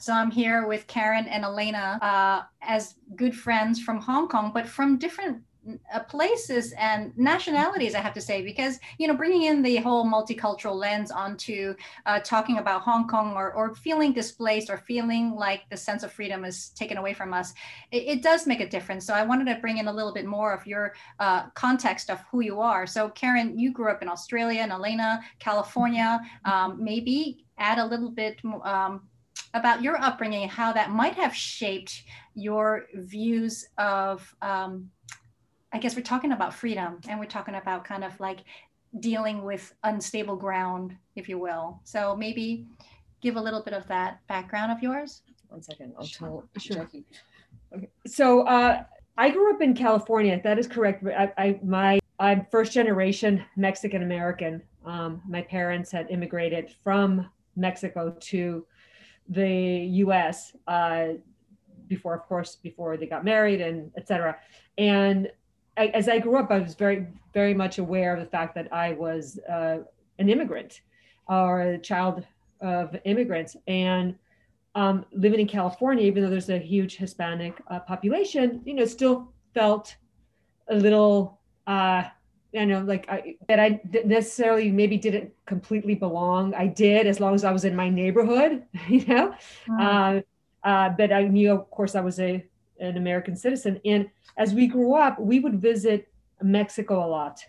So I'm here with Karen and Elena uh, as good friends from Hong Kong, but from different uh, places and nationalities, I have to say, because you know, bringing in the whole multicultural lens onto uh, talking about Hong Kong or, or feeling displaced or feeling like the sense of freedom is taken away from us, it, it does make a difference. So I wanted to bring in a little bit more of your uh, context of who you are. So Karen, you grew up in Australia, and Elena, California. Um, maybe add a little bit. Um, about your upbringing and how that might have shaped your views of um, i guess we're talking about freedom and we're talking about kind of like dealing with unstable ground if you will so maybe give a little bit of that background of yours one second i'll tell sure. Jackie. okay so uh, i grew up in california that is correct I, I my i'm first generation mexican american um, my parents had immigrated from mexico to the U.S. Uh, before, of course, before they got married and etc. And I, as I grew up, I was very, very much aware of the fact that I was uh, an immigrant or a child of immigrants, and um, living in California, even though there's a huge Hispanic uh, population, you know, still felt a little uh, you know, like I, that I necessarily maybe didn't completely belong. I did as long as I was in my neighborhood, you know. Mm. Uh, uh, but I knew, of course, I was a an American citizen. And as we grew up, we would visit Mexico a lot,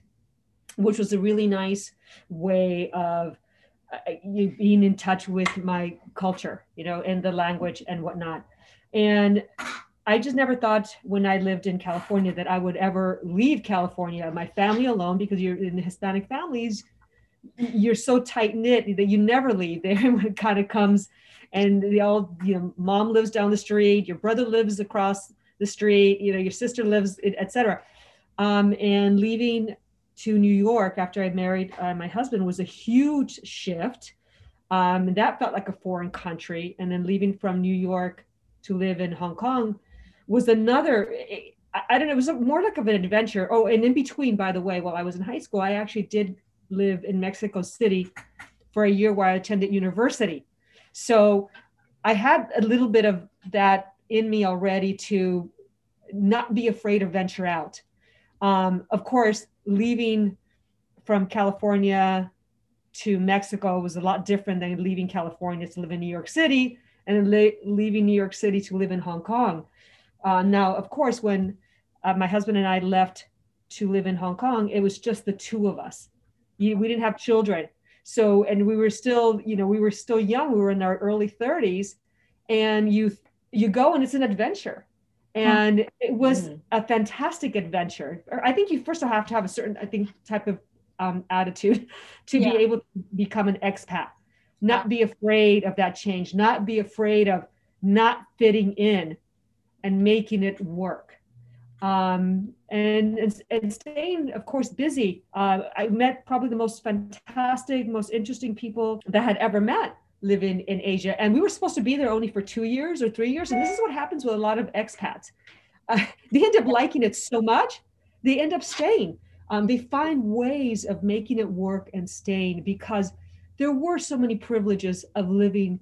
which was a really nice way of uh, being in touch with my culture, you know, and the language and whatnot. And I just never thought when I lived in California that I would ever leave California, my family alone, because you're in Hispanic families, you're so tight knit that you never leave it kind of comes and they all, you know, mom lives down the street, your brother lives across the street, you know, your sister lives, etc. Um, and leaving to New York after I married uh, my husband was a huge shift. Um, and that felt like a foreign country. And then leaving from New York to live in Hong Kong was another I don't know, it was more like of an adventure. Oh, and in between, by the way, while I was in high school, I actually did live in Mexico City for a year while I attended university. So I had a little bit of that in me already to not be afraid to venture out. Um, of course, leaving from California to Mexico was a lot different than leaving California to live in New York City and then leaving New York City to live in Hong Kong. Uh, now, of course, when uh, my husband and I left to live in Hong Kong, it was just the two of us. we didn't have children. So, and we were still, you know, we were still young. We were in our early 30s, and you you go and it's an adventure, and it was mm. a fantastic adventure. I think you first have to have a certain, I think, type of um, attitude to yeah. be able to become an expat. Not be afraid of that change. Not be afraid of not fitting in and making it work. Um, and, and, and staying, of course, busy. Uh, I met probably the most fantastic, most interesting people that I had ever met living in Asia. And we were supposed to be there only for two years or three years. And this is what happens with a lot of expats. Uh, they end up liking it so much, they end up staying. Um, they find ways of making it work and staying because there were so many privileges of living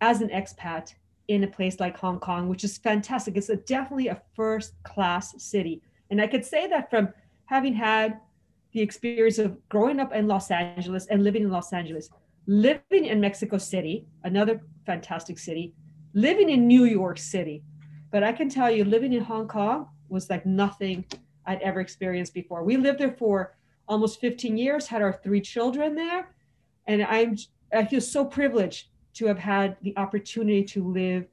as an expat in a place like Hong Kong, which is fantastic. It's a, definitely a first class city. And I could say that from having had the experience of growing up in Los Angeles and living in Los Angeles, living in Mexico City, another fantastic city, living in New York City. But I can tell you, living in Hong Kong was like nothing I'd ever experienced before. We lived there for almost 15 years, had our three children there. And I'm I feel so privileged to have had the opportunity to live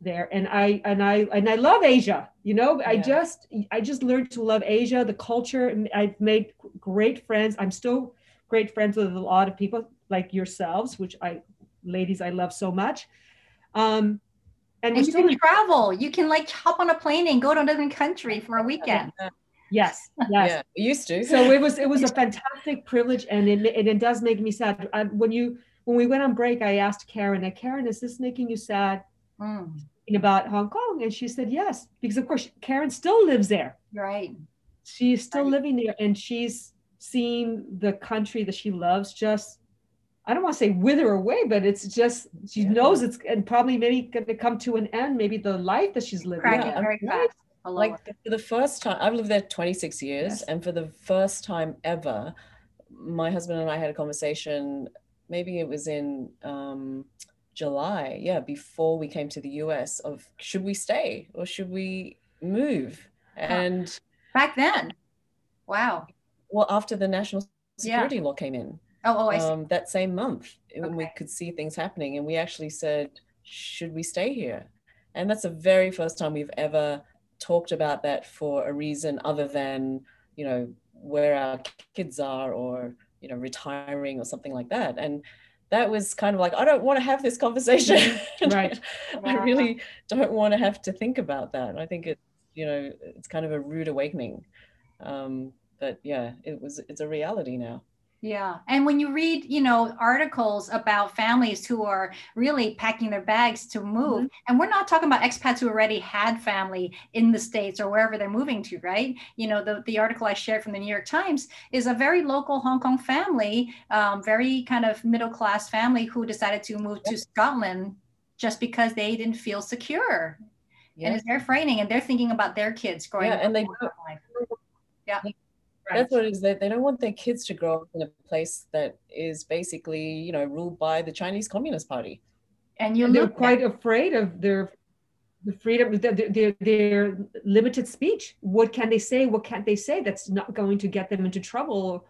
there. And i and i and i love asia you know? Yeah. i just i just learned to love asia the culture. I've made great friends. I'm still great friends with a lot of people like yourselves which i ladies i love so much. Um and, and you can travel. You can like hop on a plane and go to another country for a weekend. Yes yes. Yeah, used to. So it was it was a fantastic privilege and it, and it does make me sad. I, when you when we went on break, I asked Karen, "Now, Karen, is this making you sad mm. about Hong Kong?" And she said, "Yes," because of course Karen still lives there. Right. She's still right. living there, and she's seeing the country that she loves just I don't want to say wither away, but it's just she yeah. knows it's and probably maybe going to come to an end. Maybe the life that she's living. Cracking yeah. very fast. Like for the first time, I've lived there 26 years, yes. and for the first time ever, my husband and I had a conversation. Maybe it was in um, July, yeah, before we came to the US. Of should we stay or should we move? And back then, wow. Well, after the national security yeah. law came in, Oh, oh, I see. Um, that same month when we could see things happening, and we actually said, "Should we stay here?" And that's the very first time we've ever talked about that for a reason other than you know where our kids are or you know retiring or something like that. And that was kind of like I don't want to have this conversation. right. I really don't want to have to think about that. I think it's you know it's kind of a rude awakening. Um, but yeah, it was it's a reality now. Yeah. And when you read, you know, articles about families who are really packing their bags to move, mm-hmm. and we're not talking about expats who already had family in the States or wherever they're moving to, right? You know, the, the article I shared from the New York Times is a very local Hong Kong family, um, very kind of middle class family who decided to move to Scotland just because they didn't feel secure. And it's very frightening. And they're thinking about their kids growing yeah, up. And they, yeah. Right. That's what it is. They, they don't want their kids to grow up in a place that is basically, you know, ruled by the Chinese Communist Party. And you they're quite at- afraid of their the freedom, their, their, their limited speech. What can they say? What can't they say? That's not going to get them into trouble.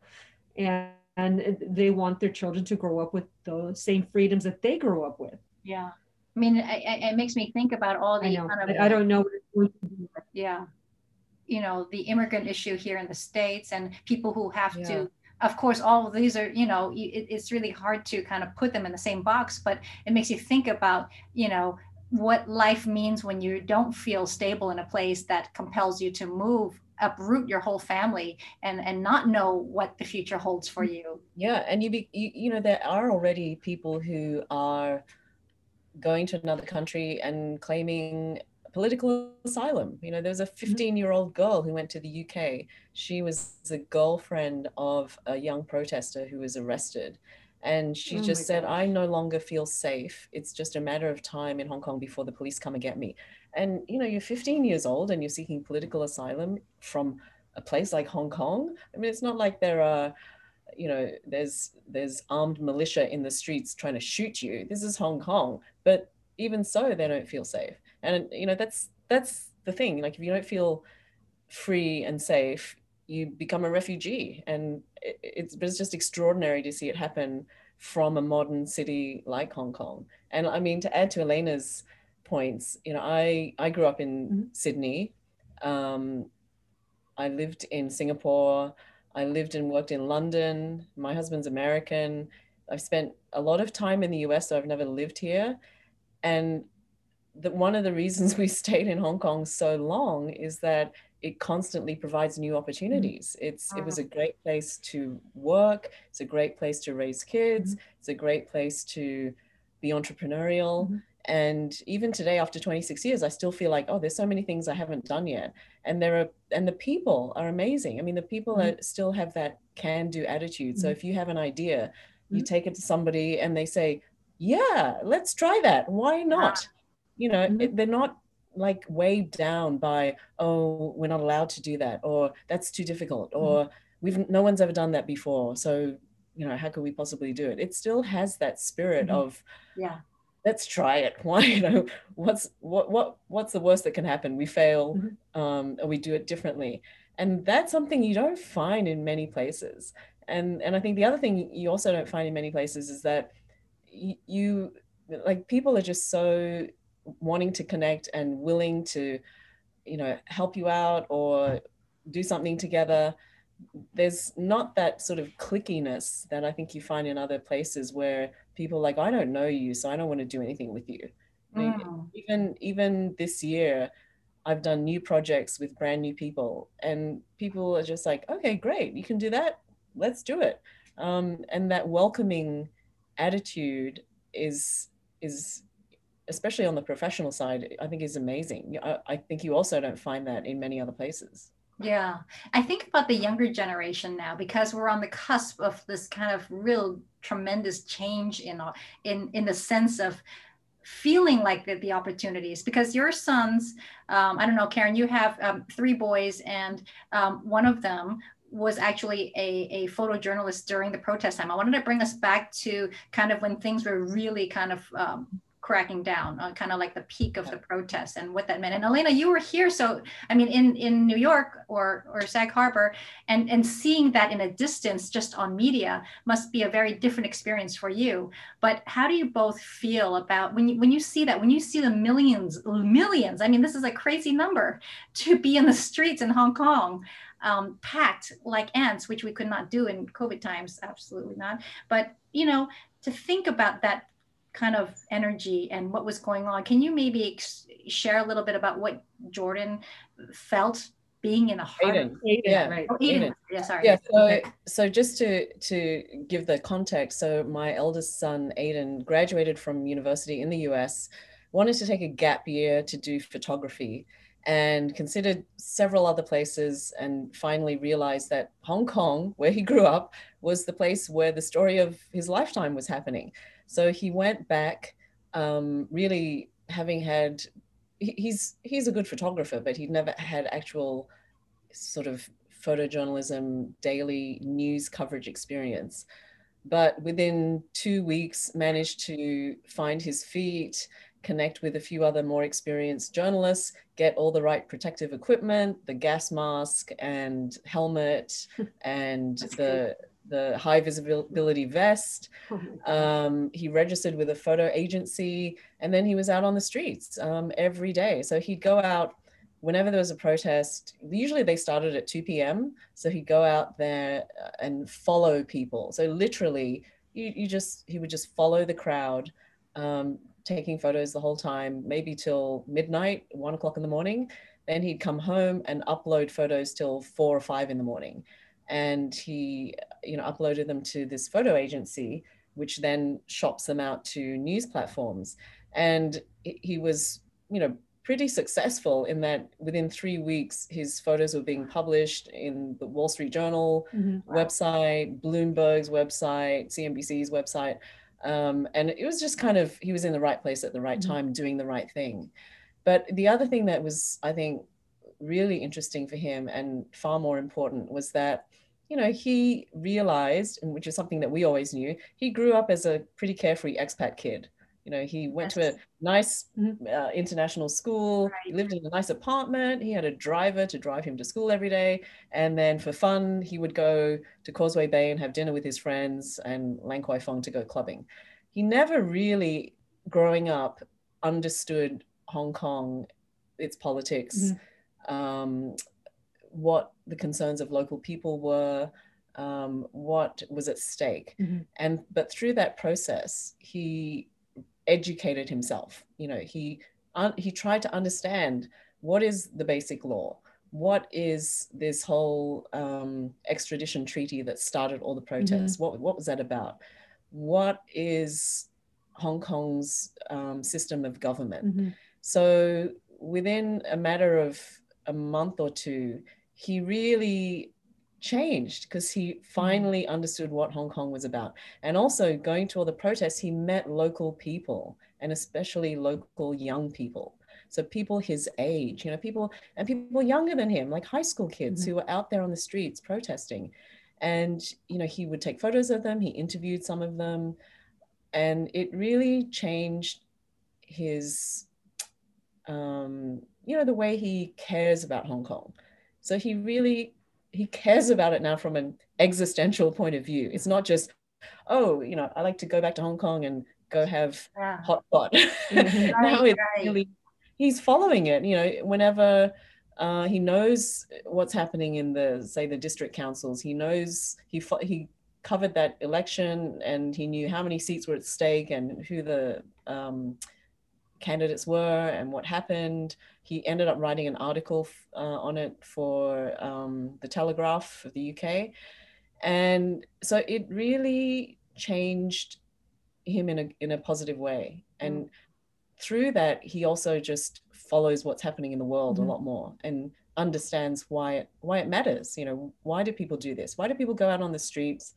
And, and they want their children to grow up with the same freedoms that they grew up with. Yeah. I mean, it, it makes me think about all the I, kind of, I don't know. Yeah you know the immigrant issue here in the states and people who have yeah. to of course all of these are you know it, it's really hard to kind of put them in the same box but it makes you think about you know what life means when you don't feel stable in a place that compels you to move uproot your whole family and and not know what the future holds for mm. you yeah and you be you, you know there are already people who are going to another country and claiming political asylum. You know, there was a mm-hmm. 15 year old girl who went to the UK. She was the girlfriend of a young protester who was arrested. And she oh just said, gosh. I no longer feel safe. It's just a matter of time in Hong Kong before the police come and get me. And, you know, you're 15 years old and you're seeking political asylum from a place like Hong Kong. I mean, it's not like there are, you know, there's there's armed militia in the streets trying to shoot you. This is Hong Kong. But even so, they don't feel safe and you know that's that's the thing. Like if you don't feel free and safe you become a refugee. And it's it's just extraordinary to see it happen from a modern city like hong kong. And i mean to add to elena's points you know i i grew up in mm-hmm. sydney. Um, i lived in singapore. I lived and worked in london. My husband's american. I've spent a lot of time in the us so i've never lived here. And that one of the reasons we stayed in Hong Kong so long is that it constantly provides new opportunities. It's it was a great place to work. It's a great place to raise kids. Mm-hmm. It's a great place to be entrepreneurial. Mm-hmm. And even today, after 26 years, I still feel like, oh, there's so many things I haven't done yet. And there are, and the people are amazing. I mean, the people mm-hmm. still have that can-do attitude. So if you have an idea, you take it to somebody, and they say, yeah, let's try that. Why not? You know mm-hmm. they're not like weighed down by oh we're not allowed to do that or that's too difficult mm-hmm. or mm-hmm. we've no one's ever done that before so you know how could we possibly do it it still has that spirit mm-hmm. of yeah let's try it why you know what's what what what's the worst that can happen we fail mm-hmm. um, or we do it differently and that's something you don't find in many places and and i think the other thing you also don't find in many places is that you, you like people are just so wanting to connect and willing to you know help you out or do something together there's not that sort of clickiness that i think you find in other places where people like i don't know you so i don't want to do anything with you mm. even even this year i've done new projects with brand new people and people are just like okay great you can do that let's do it um, and that welcoming attitude is is especially on the professional side, I think is amazing. I, I think you also don't find that in many other places. Yeah. I think about the younger generation now because we're on the cusp of this kind of real tremendous change in in in the sense of feeling like the, the opportunities because your sons um, i don't know karen you have um, three boys and um, one of them was actually a, a photojournalist during the protest time i wanted to bring us back to kind of when things were really kind of um, cracking down on kind of like the peak of the protests and what that meant. And Elena, you were here, so I mean, in in New York or or Sag Harbor, and and seeing that in a distance just on media must be a very different experience for you. But how do you both feel about when you when you see that when you see the millions millions? I mean, this is a crazy number to be in the streets in Hong Kong. Um, packed like ants, which we could not do in COVID times, absolutely not. But you know, to think about that kind of energy and what was going on. Can you maybe ex- share a little bit about what Jordan felt being in the heart Aiden. of Aiden, yeah. right? Oh, Aiden. Aiden. Yeah, sorry. Yeah, so so just to to give the context, so my eldest son Aiden graduated from university in the US, wanted to take a gap year to do photography and considered several other places and finally realized that Hong Kong, where he grew up, was the place where the story of his lifetime was happening. So he went back, um, really having had, he's he's a good photographer, but he'd never had actual sort of photojournalism daily news coverage experience. But within two weeks, managed to find his feet, connect with a few other more experienced journalists, get all the right protective equipment, the gas mask and helmet, and the the high visibility vest. Oh um, he registered with a photo agency and then he was out on the streets um, every day. So he'd go out whenever there was a protest. Usually they started at 2 p.m. So he'd go out there uh, and follow people. So literally, you, you just, he would just follow the crowd, um, taking photos the whole time, maybe till midnight, one o'clock in the morning. Then he'd come home and upload photos till four or five in the morning and he you know uploaded them to this photo agency which then shops them out to news platforms and he was you know pretty successful in that within three weeks his photos were being published in the wall street journal mm-hmm. website bloomberg's website cnbc's website um, and it was just kind of he was in the right place at the right mm-hmm. time doing the right thing but the other thing that was i think really interesting for him and far more important was that you know he realized and which is something that we always knew he grew up as a pretty carefree expat kid you know he went yes. to a nice mm-hmm. uh, international school right. he lived in a nice apartment he had a driver to drive him to school every day and then for fun he would go to causeway bay and have dinner with his friends and lan kwai fong to go clubbing he never really growing up understood hong kong its politics mm-hmm um, what the concerns of local people were, um, what was at stake. Mm-hmm. And but through that process, he educated himself. You know, he un- he tried to understand what is the basic law, what is this whole um, extradition treaty that started all the protests? Mm-hmm. What what was that about? What is Hong Kong's um, system of government? Mm-hmm. So within a matter of a month or two, he really changed because he mm-hmm. finally understood what Hong Kong was about. And also going to all the protests, he met local people and especially local young people. So people his age, you know, people and people younger than him, like high school kids mm-hmm. who were out there on the streets protesting. And, you know, he would take photos of them, he interviewed some of them, and it really changed his um, you know, the way he cares about Hong Kong. So he really he cares about it now from an existential point of view. It's not just, oh, you know, I like to go back to Hong Kong and go have yeah. hot pot. Mm-hmm. now it's right. really he's following it. You know, whenever uh, he knows what's happening in the say the district councils, he knows he he covered that election and he knew how many seats were at stake and who the um, candidates were and what happened. He ended up writing an article uh, on it for um, the Telegraph of the UK. And so it really changed him in a, in a positive way. And mm. through that, he also just follows what's happening in the world mm-hmm. a lot more and understands why it why it matters you know why do people do this why do people go out on the streets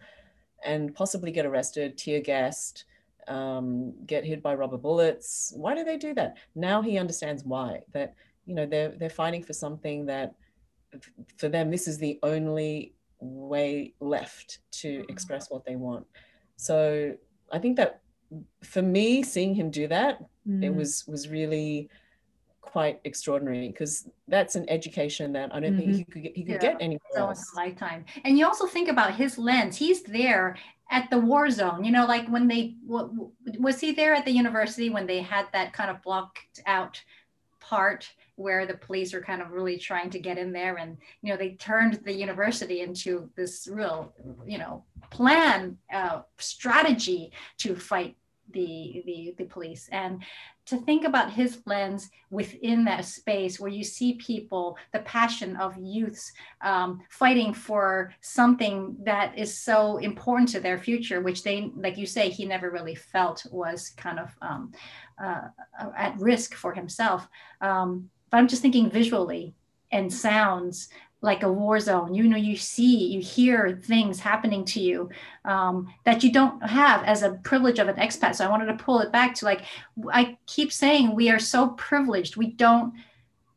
and possibly get arrested tear gassed um, get hit by rubber bullets why do they do that now he understands why that you know they're they're fighting for something that for them this is the only way left to Mm-hmm. express what they want so i think that for me seeing him do that it Mm. was was really quite extraordinary because that's an education that I don't think he could get, he could Yeah. get anywhere so in else. lifetime. And you also think about his lens. He's there at the war zone. You know, like when they wa- was he there at the university when they had that kind of blocked out part where the police are kind of really trying to get in there and you know they turned the university into this real you know plan uh, strategy to fight the, the the police and to think about his lens within that space where you see people the passion of youths um, fighting for something that is so important to their future which they like you say he never really felt was kind of um, uh, at risk for himself. Um, but i'm just thinking visually and sounds like a war zone. You know you see you hear things happening to you um, that you don't have as a privilege of an expat. So i wanted to pull it back to like i keep saying we are so privileged. We don't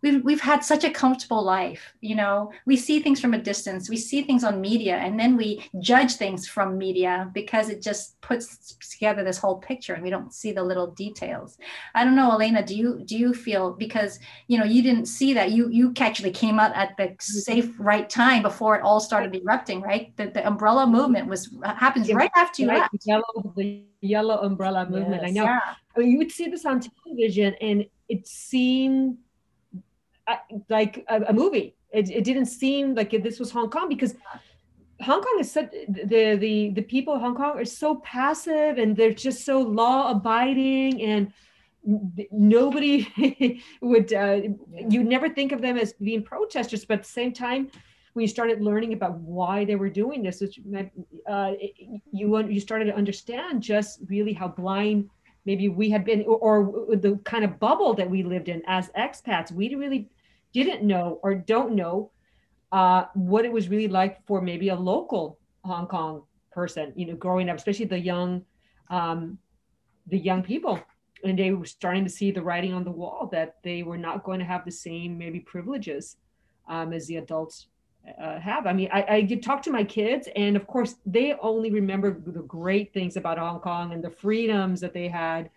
we've, we've had such a comfortable life you know? We see things from a distance. We see things on media and then we judge things from media because it just puts together this whole picture and we don't see the little details. I don't know elena do you do you feel because you know you didn't see that. You you actually came out at the mm-hmm. safe right time before it all started erupting right? The, the umbrella movement was happens Yeah, right after you Right, left. yellow, the yellow umbrella movement. I know. yeah. I mean, you would see this on television, and it seemed like a, a movie. It, it didn't seem like this was Hong Kong because Hong Kong is such the the the people of Hong Kong are so passive and they're just so law abiding and nobody would uh, you never think of them as being protesters, but at the same time. When you started learning about why they were doing this, uh, you you started to understand just really how blind maybe we had been or, or the kind of bubble that we lived in as expats we really didn't know or don't know uh, what it was really like for maybe a local hong kong person you know growing up especially the young um, the young people and they were starting to see the writing on the wall that they were not going to have the same maybe privileges um, as the adults uh, have. I mean, I, I get talk to my kids, and of course, they only remember the great things about Hong Kong and the freedoms that they had.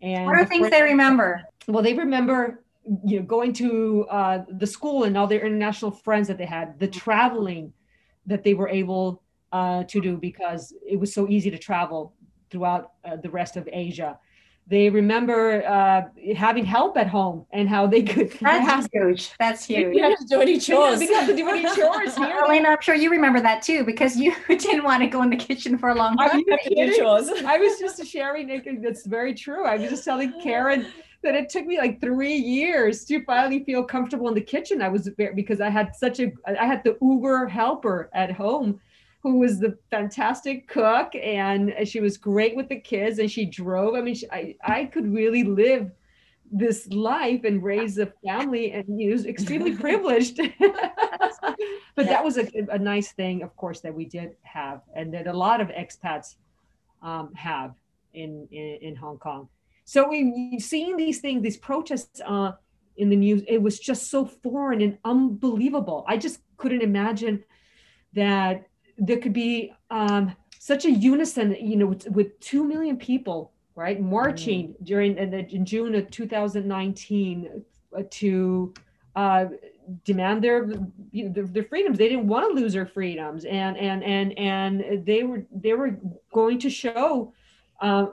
And what are the things fri- they remember well, they remember, you know, going to uh, the school and all their international friends that they had, the traveling that they were able uh, to do because it was so easy to travel throughout uh, the rest of Asia. They remember uh, having help at home and how they could that's ask huge that's huge You have to do any chores. They didn't have to do any chores here. Elena, I'm sure you remember that too because you didn't want to go in the kitchen for a long Are time. you do kidding? chores. I was just sharing, Nick, that's very true. I was just telling Karen that it took me like three years to finally feel comfortable in the kitchen. I was because I had such a, I had the Uber helper at home who was the fantastic cook and she was great with the kids and she drove. I mean, she, I, I could really live this life and raise a family and know, was extremely privileged. but that was a, a nice thing, of course, that we did have and that a lot of expats um, have in, in, in Hong Kong. So we seeing these things, these protests uh, in the news, it was just so foreign and unbelievable. I just couldn't imagine that there could be um, such a unison, you know, with, with two million people, right, marching during in, the- in June of 2019 uh, to uh, demand their, you know, their their freedoms. They didn't want to lose their freedoms, and and and and they were they were going to show uh,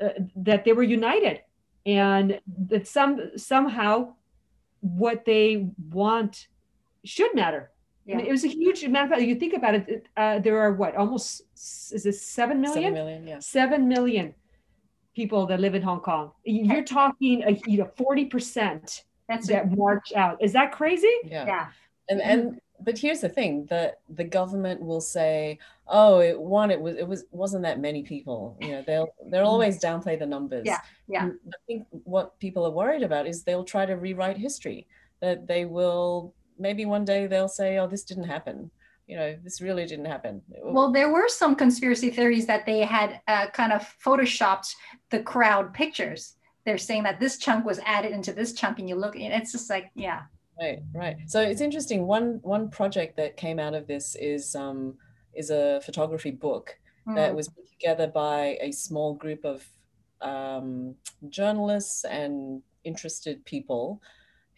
uh, that they were united, and that some somehow what they want should matter. I mean, it was a huge amount of. You think about it. it, Uh, there are what almost is it seven million? Seven million, yeah. Seven million people that live in Hong Kong. You're talking, a, you know, forty percent That's that march out. Is that crazy? Yeah. yeah. And and but here's the thing that the government will say, oh, it one, it was it was wasn't that many people. You know, they'll they'll always downplay the numbers. Yeah, yeah. And I think what people are worried about is they'll try to rewrite history. That they will maybe one day they'll say, "Oh, this didn't happen." You know, this really didn't happen. Well, there were some conspiracy theories that they had uh, kind of photoshopped the crowd pictures. They're saying that this chunk was added into this chunk, and you look, and it's just like, yeah. Right, right. So it's interesting. One one project that came out of this is um, is a photography book mm. that was put together by a small group of um, journalists and interested people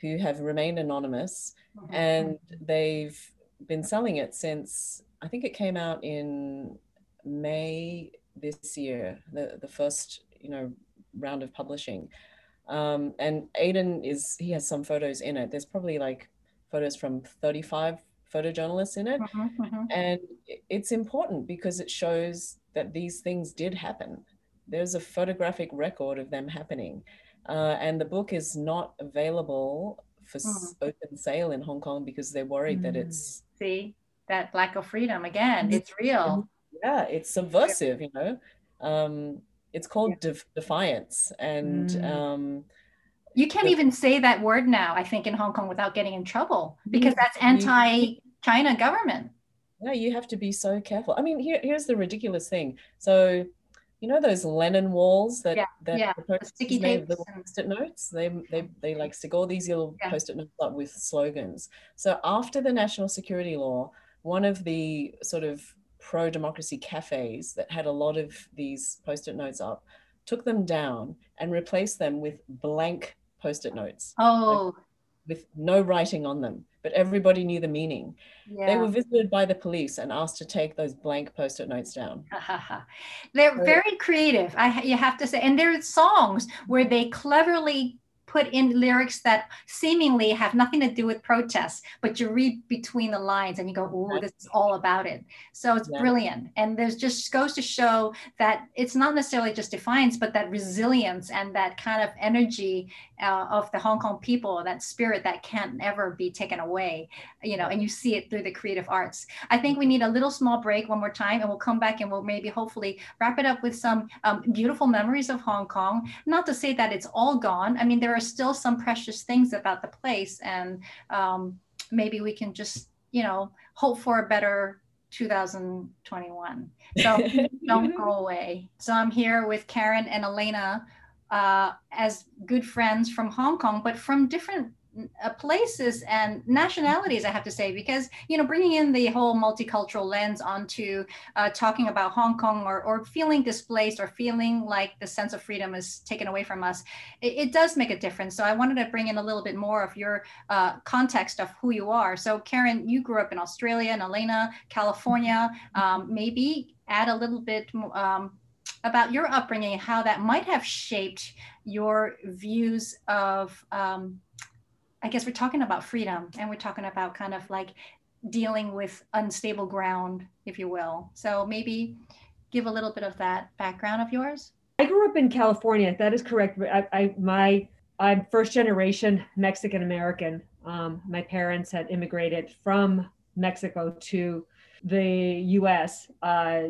who have remained anonymous mm-hmm. and they've been selling it since I think it came out in May this year, the, the first, you know, round of publishing. Um, and Aiden is, he has some photos in it. There's probably like photos from 35 photojournalists in it. Mm-hmm, mm-hmm. And it's important because it shows that these things did happen. There's a photographic record of them happening. Uh, and the book is not available for mm. open sale in Hong Kong because they're worried mm. that it's. See, that lack of freedom again, it's real. Yeah, it's subversive, you know. Um, it's called yeah. Def- defiance. And. Mm. Um, you can't the, even say that word now, I think, in Hong Kong without getting in trouble because that's anti China government. Yeah, you have to be so careful. I mean, here, here's the ridiculous thing. So you know those Lennon walls that yeah, that yeah. the sticky made little post-it notes. They they they like stick all these little yeah. post-it notes up with slogans. So after the national security law, one of the sort of pro-democracy cafes that had a lot of these post-it notes up took them down and replaced them with blank post-it notes. Oh. Like, with no writing on them but everybody knew the meaning. Yeah. They were visited by the police and asked to take those blank post-it notes down. They're very creative. I you have to say, and there are songs where they cleverly put in lyrics that seemingly have nothing to do with protests, but you read between the lines and you go, "Oh, this is all about it." So it's yeah. brilliant, and there's just goes to show that it's not necessarily just defiance, but that resilience and that kind of energy uh, of the Hong Kong people, that spirit that can't ever be taken away, you know. And you see it through the creative arts. I think we need a little small break one more time, and we'll come back and we'll maybe hopefully wrap it up with some um, beautiful memories of Hong Kong. Not to say that it's all gone. I mean, there are still some precious things about the place and um, maybe we can just you know hope for a better 2021 so don't go away. So i'm here with karen and elena uh, as good friends from hong kong but from different uh, places and nationalities i have to say because you know bringing in the whole multicultural lens onto uh, talking about hong kong or, or feeling displaced or feeling like the sense of freedom is taken away from us it, it does make a difference. So i wanted to bring in a little bit more of your uh, context of who you are. So karen you grew up in australia and elena california. Um, maybe add a little bit um, about your upbringing how that might have shaped your views of um, I guess we're talking about freedom and we're talking about kind of like dealing with unstable ground, if you will. So maybe give a little bit of that background of yours. I grew up in California. That is correct. I, I my I'm first generation Mexican American. Um, my parents had immigrated from Mexico to the U.S. Uh,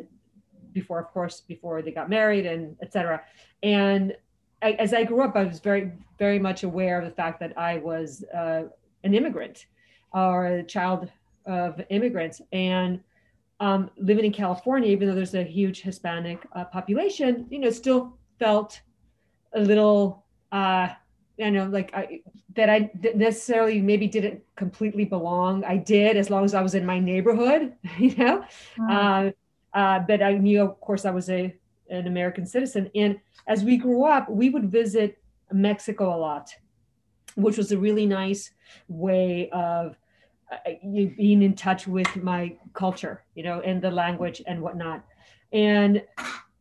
before, of course, before they got married and etc. And I, as I grew up, I was very, very much aware of the fact that I was uh, an immigrant or a child of immigrants. And um, living in California, even though there's a huge Hispanic uh, population, you know, still felt a little, uh, you know, like I, that I necessarily maybe didn't completely belong. I did as long as I was in my neighborhood, you know. Mm. Uh, but I knew, of course, I was a an American citizen. And as we grew up, we would visit Mexico a lot, which was a really nice way of uh, being in touch with my culture, you know, and the language and whatnot. And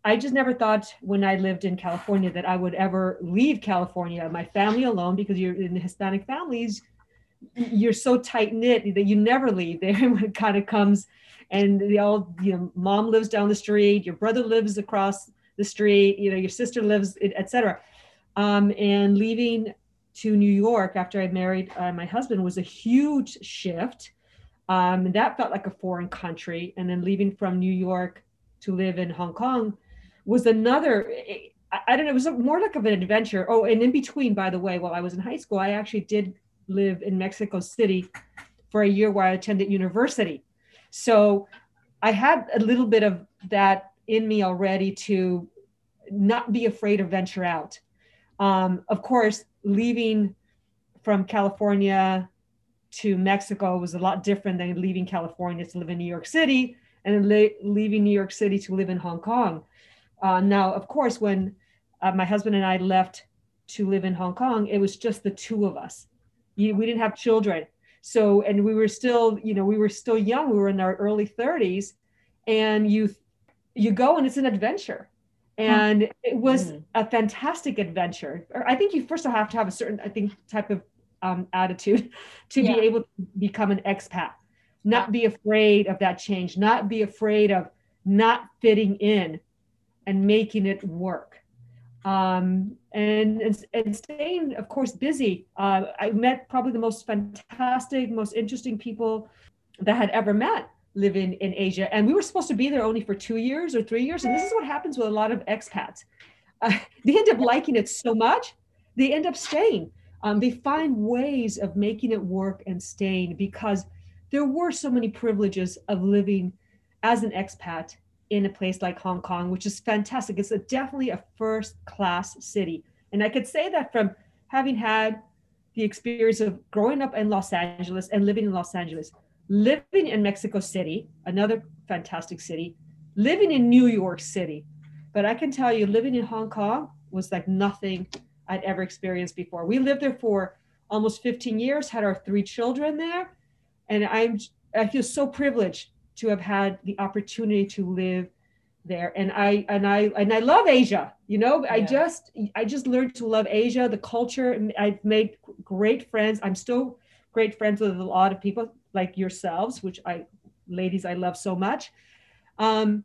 I just never thought when I lived in California that I would ever leave California, my family alone, because you're in Hispanic families, you're so tight knit that you never leave it kind of comes and they all you know mom lives down the street your brother lives across the street you know your sister lives etc um, and leaving to new york after i married uh, my husband was a huge shift. Um, and that felt like a foreign country. And then leaving from new york to live in hong kong was another I, I don't know it was more like of an adventure. Oh and in between by the way while i was in high school i actually did live in mexico city for a year while I attended university. So I had a little bit of that in me already to not be afraid to venture out. Um, of course, leaving from California to Mexico was a lot different than leaving California to live in New York City and then leaving New York City to live in Hong Kong. Uh, now, of course, when uh, my husband and I left to live in Hong Kong, it was just the two of us. we didn't have children. So, and we were still, you know, we were still young. We were in our early 30s, and you, you go and it's an adventure, and it was mm. a fantastic adventure. I think you first have to have a certain, I think, type of um, attitude to yeah. be able to become an expat, not be afraid of that change, not be afraid of not fitting in, and making it work. Um, and, and, and staying, of course, busy. Uh, I met probably the most fantastic, most interesting people that had ever met living in Asia. And we were supposed to be there only for two years or three years. And this is what happens with a lot of expats. Uh, they end up liking it so much, they end up staying. Um, they find ways of making it work and staying because there were so many privileges of living as an expat in a place like Hong Kong, which is fantastic. It's a, definitely a first class city. And I could say that from having had the experience of growing up in Los Angeles and living in Los Angeles, living in Mexico City, another fantastic city, living in New York City. But I can tell you, living in Hong Kong was like nothing I'd ever experienced before. We lived there for almost 15 years, had our three children there. And I'm I feel so privileged to have had the opportunity to live there. And i and i and i love asia you know? Yeah. i just i just learned to love asia the culture i've made great friends. I'm still great friends with a lot of people like yourselves which i ladies i love so much. Um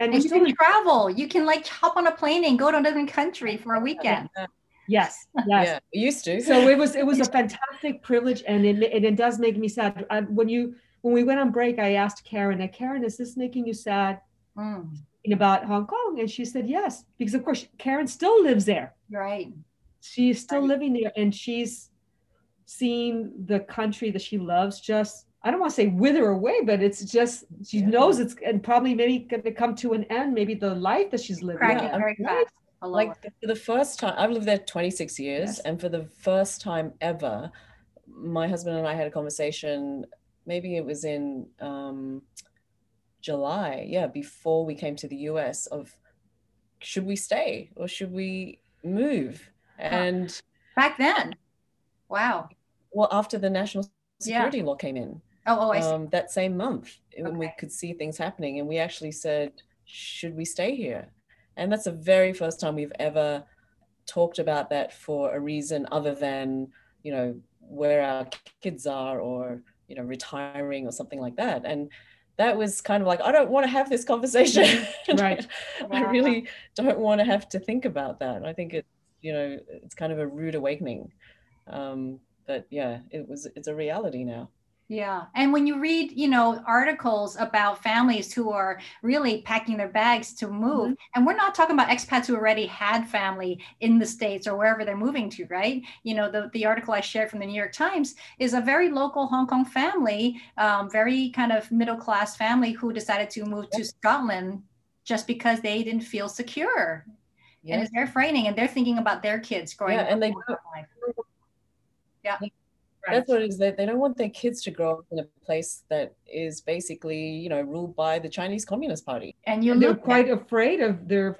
and, and you can travel. You can like hop on a plane and go to another country for a weekend. Yes yes. Yeah, used to. So it was it was a fantastic privilege and it, and it does make me sad. I, when you when we went on break, I asked Karen, Karen, is this making you sad mm. about Hong Kong? And she said, yes, because of course, Karen still lives there. Right. She's still right. living there and she's seeing the country that she loves just, I don't want to say wither away, but it's just, she yeah. knows it's and probably maybe going to come to an end, maybe the life that she's living. Yeah. Very fast. Like for the first time, I've lived there 26 years, yes. and for the first time ever, my husband and I had a conversation maybe it was in um, July, yeah, before we came to the US of should we stay or should we move? And back then, wow. Well, after the national security yeah. law came in, oh, oh. Um, that same month, okay. when we could see things happening, and we actually said, should we stay here? And that's the very first time we've ever talked about that for a reason other than, you know, where our kids are or you know retiring or something like that. And that was kind of like i don't want to have this conversation. Right. I really don't want to have to think about that. I think it you know it's kind of a rude awakening. Um, but yeah it was it's a reality now yeah. And when you read, you know, articles about families who are really packing their bags to move, mm-hmm. and we're not talking about expats who already had family in the States or wherever they're moving to, right? You know, the, the article I shared from the New York Times is a very local Hong Kong family, um, very kind of middle class family who decided to move to Scotland just because they didn't feel secure. And it's very frightening. And they're thinking about their kids growing yeah, up. And they, yeah. Right. That's what it is. They, they don't want their kids to grow up in a place that is basically, you know, ruled by the Chinese Communist Party. And you they're quite at- afraid of their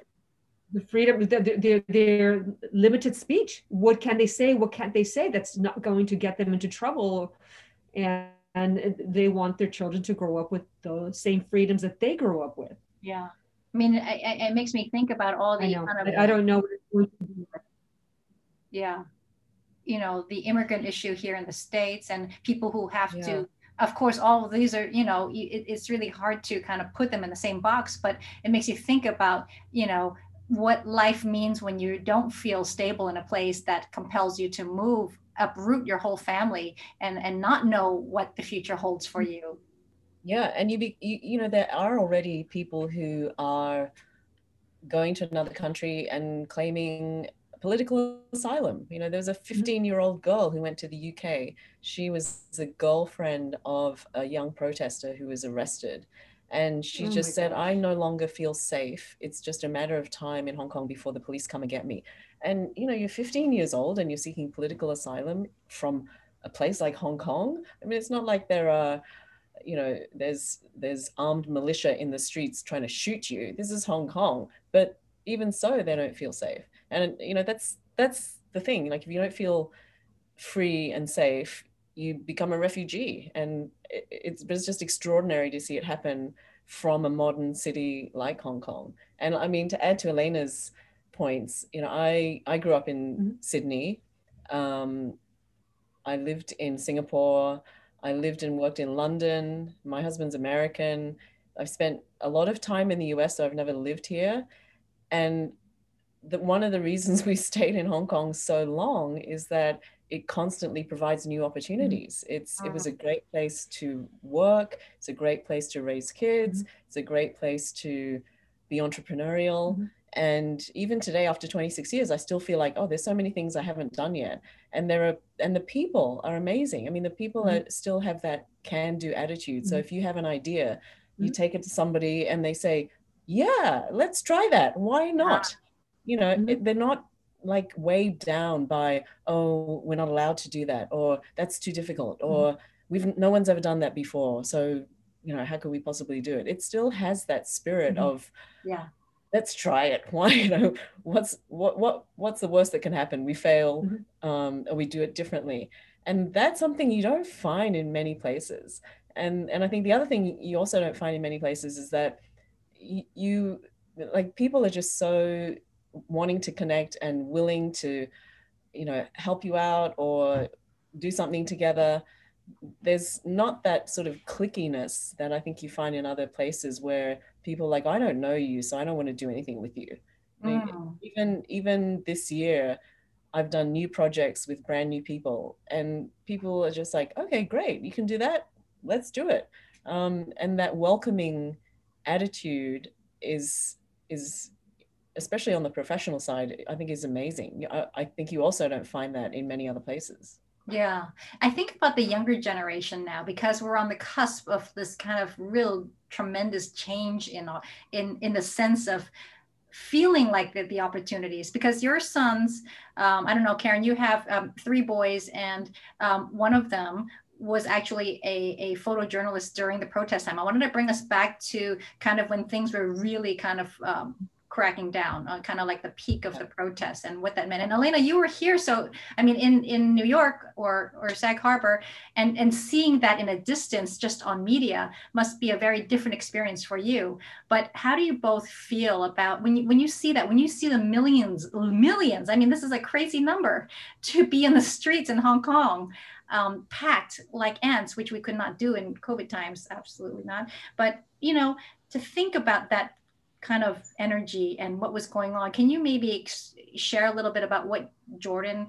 the freedom, their, their, their limited speech. What can they say? What can't they say? That's not going to get them into trouble. And, and they want their children to grow up with the same freedoms that they grew up with. Yeah. I mean, it, it makes me think about all the I, know. Kind of, I don't know. Yeah you know the immigrant issue here in the states and people who have yeah. to of course all of these are you know it, it's really hard to kind of put them in the same box but it makes you think about you know what life means when you don't feel stable in a place that compels you to move uproot your whole family and and not know what the future holds for you yeah and you be you, you know there are already people who are going to another country and claiming political asylum. You know, there was a mm-hmm. 15 year old girl who went to the UK. She was the girlfriend of a young protester who was arrested. And she Oh just said, gosh. I no longer feel safe. It's just a matter of time in Hong Kong before the police come and get me. And, you know, you're 15 years old and you're seeking political asylum from a place like Hong Kong. I mean, it's not like there are, you know, there's there's armed militia in the streets trying to shoot you. This is Hong Kong. But even so, they don't feel safe. And, you know, that's that's the thing. Like if you don't feel free and safe, you become a refugee. And it, it's, but it's just extraordinary to see it happen from a modern city like Hong Kong. And I mean, to add to Elena's points, you know, I, I grew up in Mhm. Sydney. Um, I lived in Singapore. I lived and worked in London. My husband's American. I've spent a lot of time in the US, so I've never lived here. And the, one of the reasons we stayed in Hong Kong so long is that it constantly provides new opportunities. It's it was a great place to work. It's a great place to raise kids. It's a great place to be entrepreneurial. Mhm. And even today, after 26 years, I still feel like, oh, there's so many things I haven't done yet. And there are, and the people are amazing. I mean, the people Mhm. are, still have that can-do attitude. So Mhm. if you have an idea, you Mhm. take it to somebody and they say, yeah, let's try that. Why not? You know, Mhm. it, they're not like weighed down by, oh, we're not allowed to do that, or that's too difficult, or we've no one's ever done that before. So, you know, how could we possibly do it? It still has that spirit Mhm. of Yeah. let's try it. Why, you know, what's what what what's the worst that can happen? We fail, Mhm. um, or we do it differently. And that's something you don't find in many places. And and I think the other thing you also don't find in many places is that you like people are just so wanting to connect and willing to, you know, help you out or do something together. There's not that sort of clickiness that I think you find in other places where people are like, I don't know you, so I don't want to do anything with you. Mm. even even this year i've done new projects with brand new people and people are just like okay great you can do that let's do it um, and that welcoming attitude is is especially on the professional side i think is amazing. I, I think you also don't find that in many other places. Yeah, I think about the younger generation now because we're on the cusp of this kind of real tremendous change in in in the sense of feeling like the, the opportunities because your sons um, i don't know karen you have um, three boys and um, one of them was actually a, a photojournalist during the protest time. I wanted to bring us back to kind of when things were really kind of um, cracking down on kind of like the peak of the protest and what that meant. And elena you were here so i mean in in new york or or sag harbor and and seeing that in a distance just on media must be a very different experience for you. But how do you both feel about when you when you see that when you see the millions millions i mean this is a crazy number to be in the streets in hong kong um, packed like ants which we could not do in covid times absolutely not. But you know to think about that kind of energy and what was going on can you maybe ex- share a little bit about what jordan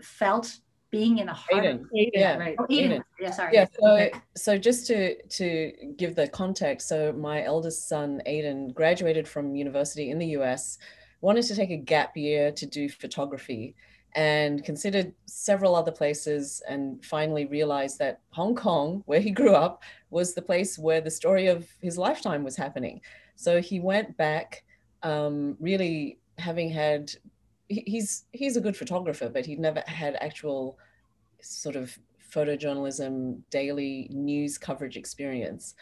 felt being in the heart of Aiden. Aiden, Yeah. right. Oh, Eden. Eden. Yeah, sorry. Yeah, so so just to to give the context, so my eldest son Aiden graduated from university in the US, wanted to take a gap year to do photography, and considered several other places, and finally realized that Hong Kong, where he grew up, was the place where the story of his lifetime was happening. So he went back, um, really having had. he- He's he's a good photographer, but he'd never had actual sort of photojournalism daily news coverage experience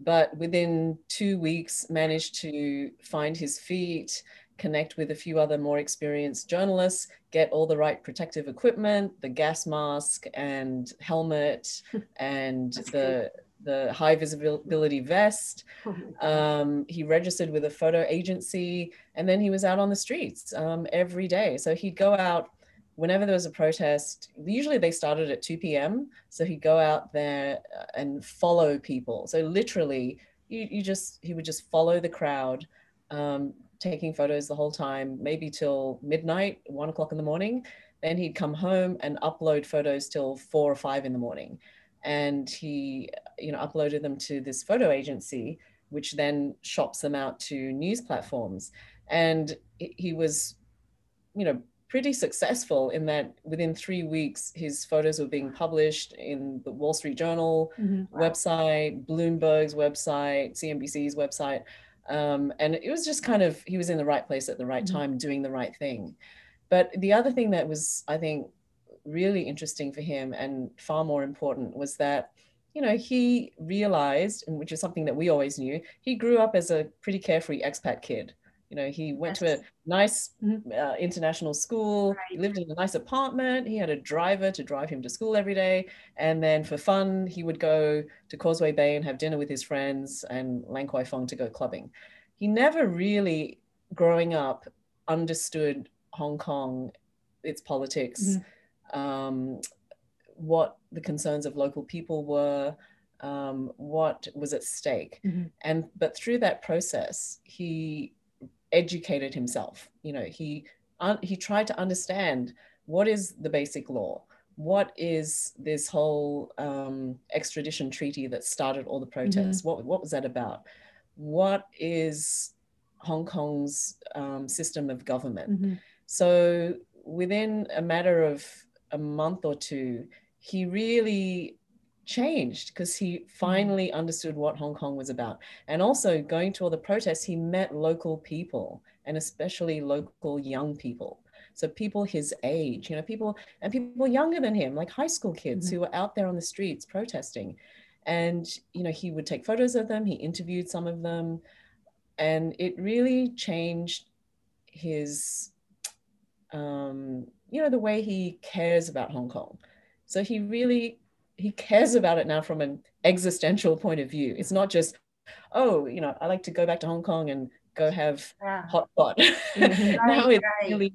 but within two weeks managed to find his feet connect with a few other more experienced journalists get all the right protective equipment the gas mask and helmet and That's the the high visibility vest. Oh um, he registered with a photo agency and then he was out on the streets um, every day. So he'd go out whenever there was a protest. Usually they started at 2 p.m so he'd go out there uh, and follow people. So literally you, you just he would just follow the crowd um, taking photos the whole time maybe till midnight one o'clock in the morning. Then he'd come home and upload photos till four or five in the morning and he you know uploaded them to this photo agency which then shops them out to news platforms and he- was you know pretty successful in that within three weeks, his photos were being published in the Wall Street Journal mm-hmm. website, Bloomberg's website, CNBC's website. Um, and it was just kind of, he was in the right place at the right mm-hmm. time, doing the right thing. But the other thing that was, I think, really interesting for him and far more important was that you know he realized and which is something that we always knew he grew up as a pretty carefree expat kid you know, he went yes. to a nice mm-hmm. uh, international school, right. he lived in a nice apartment, he had a driver to drive him to school every day. And then for fun, he would go to Causeway Bay and have dinner with his friends and Lan Kwai Fong to go clubbing. He never really, growing up, understood Hong Kong, its politics, mm-hmm. Um, what the concerns of local people were. Um, what was at stake mm-hmm. and but through that process he educated himself. You know, he he tried to understand what is the basic law, what is this whole um, extradition treaty that started all the protests. Mm-hmm. What what was that about? What is Hong Kong's um, system of government? Mm-hmm. So within a matter of a month or two, he really changed because he mm. finally understood what Hong Kong was about. And also going to all the protests, he met local people and especially local young people. So people his age, you know, people and people younger than him, like high school kids mm-hmm. who were out there on the streets protesting. And, you know, he would take photos of them, he interviewed some of them, and it really changed his um, you know, the way he cares about Hong Kong. So he really he cares about it now from an existential point of view. It's not just, oh, you know, I like to go back to Hong Kong and go have yeah. hot pot. Mm-hmm. now it's right. really,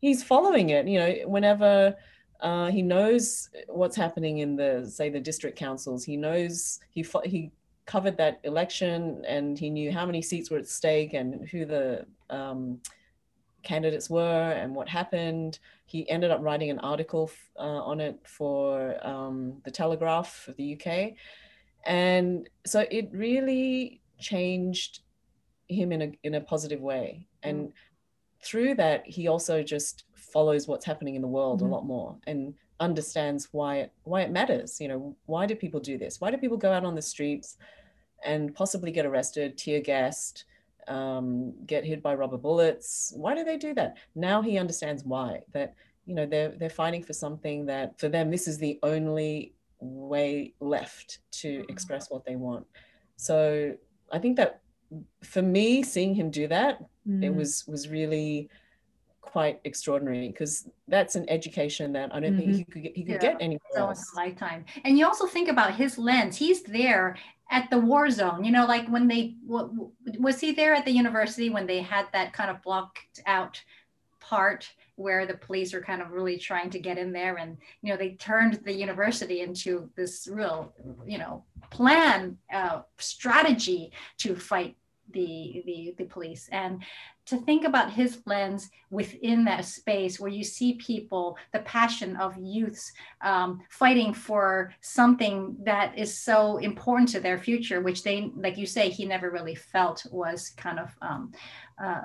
he's following it. You know, whenever uh, he knows what's happening in the say the district councils, he knows he he covered that election and he knew how many seats were at stake and who the um, candidates were and what happened. He ended up writing an article uh, on it for um, the Telegraph of the UK. And so it really changed him in a, in a positive way. And mm. through that, he also just follows what's happening in the world mm-hmm. a lot more and understands why it, why it matters. You know, why do people do this? Why do people go out on the streets and possibly get arrested, tear gassed? Um, get hit by rubber bullets. Why do they do that? Now he understands why. That you know they're they're fighting for something that for them this is the only way left to mm-hmm. express what they want. So I think that for me, seeing him do that, mm. it was was really quite extraordinary because that's an education that I don't mm-hmm. think he could get, he could yeah. get anywhere else. lifetime. And you also think about his lens. He's there at the war zone you know like when they was he there at the university when they had that kind of blocked out part where the police are kind of really trying to get in there and you know they turned the university into this real you know plan uh, strategy to fight the, the the police and to think about his lens within that space where you see people, the passion of youths um, fighting for something that is so important to their future, which they, like you say, he never really felt was kind of um, uh,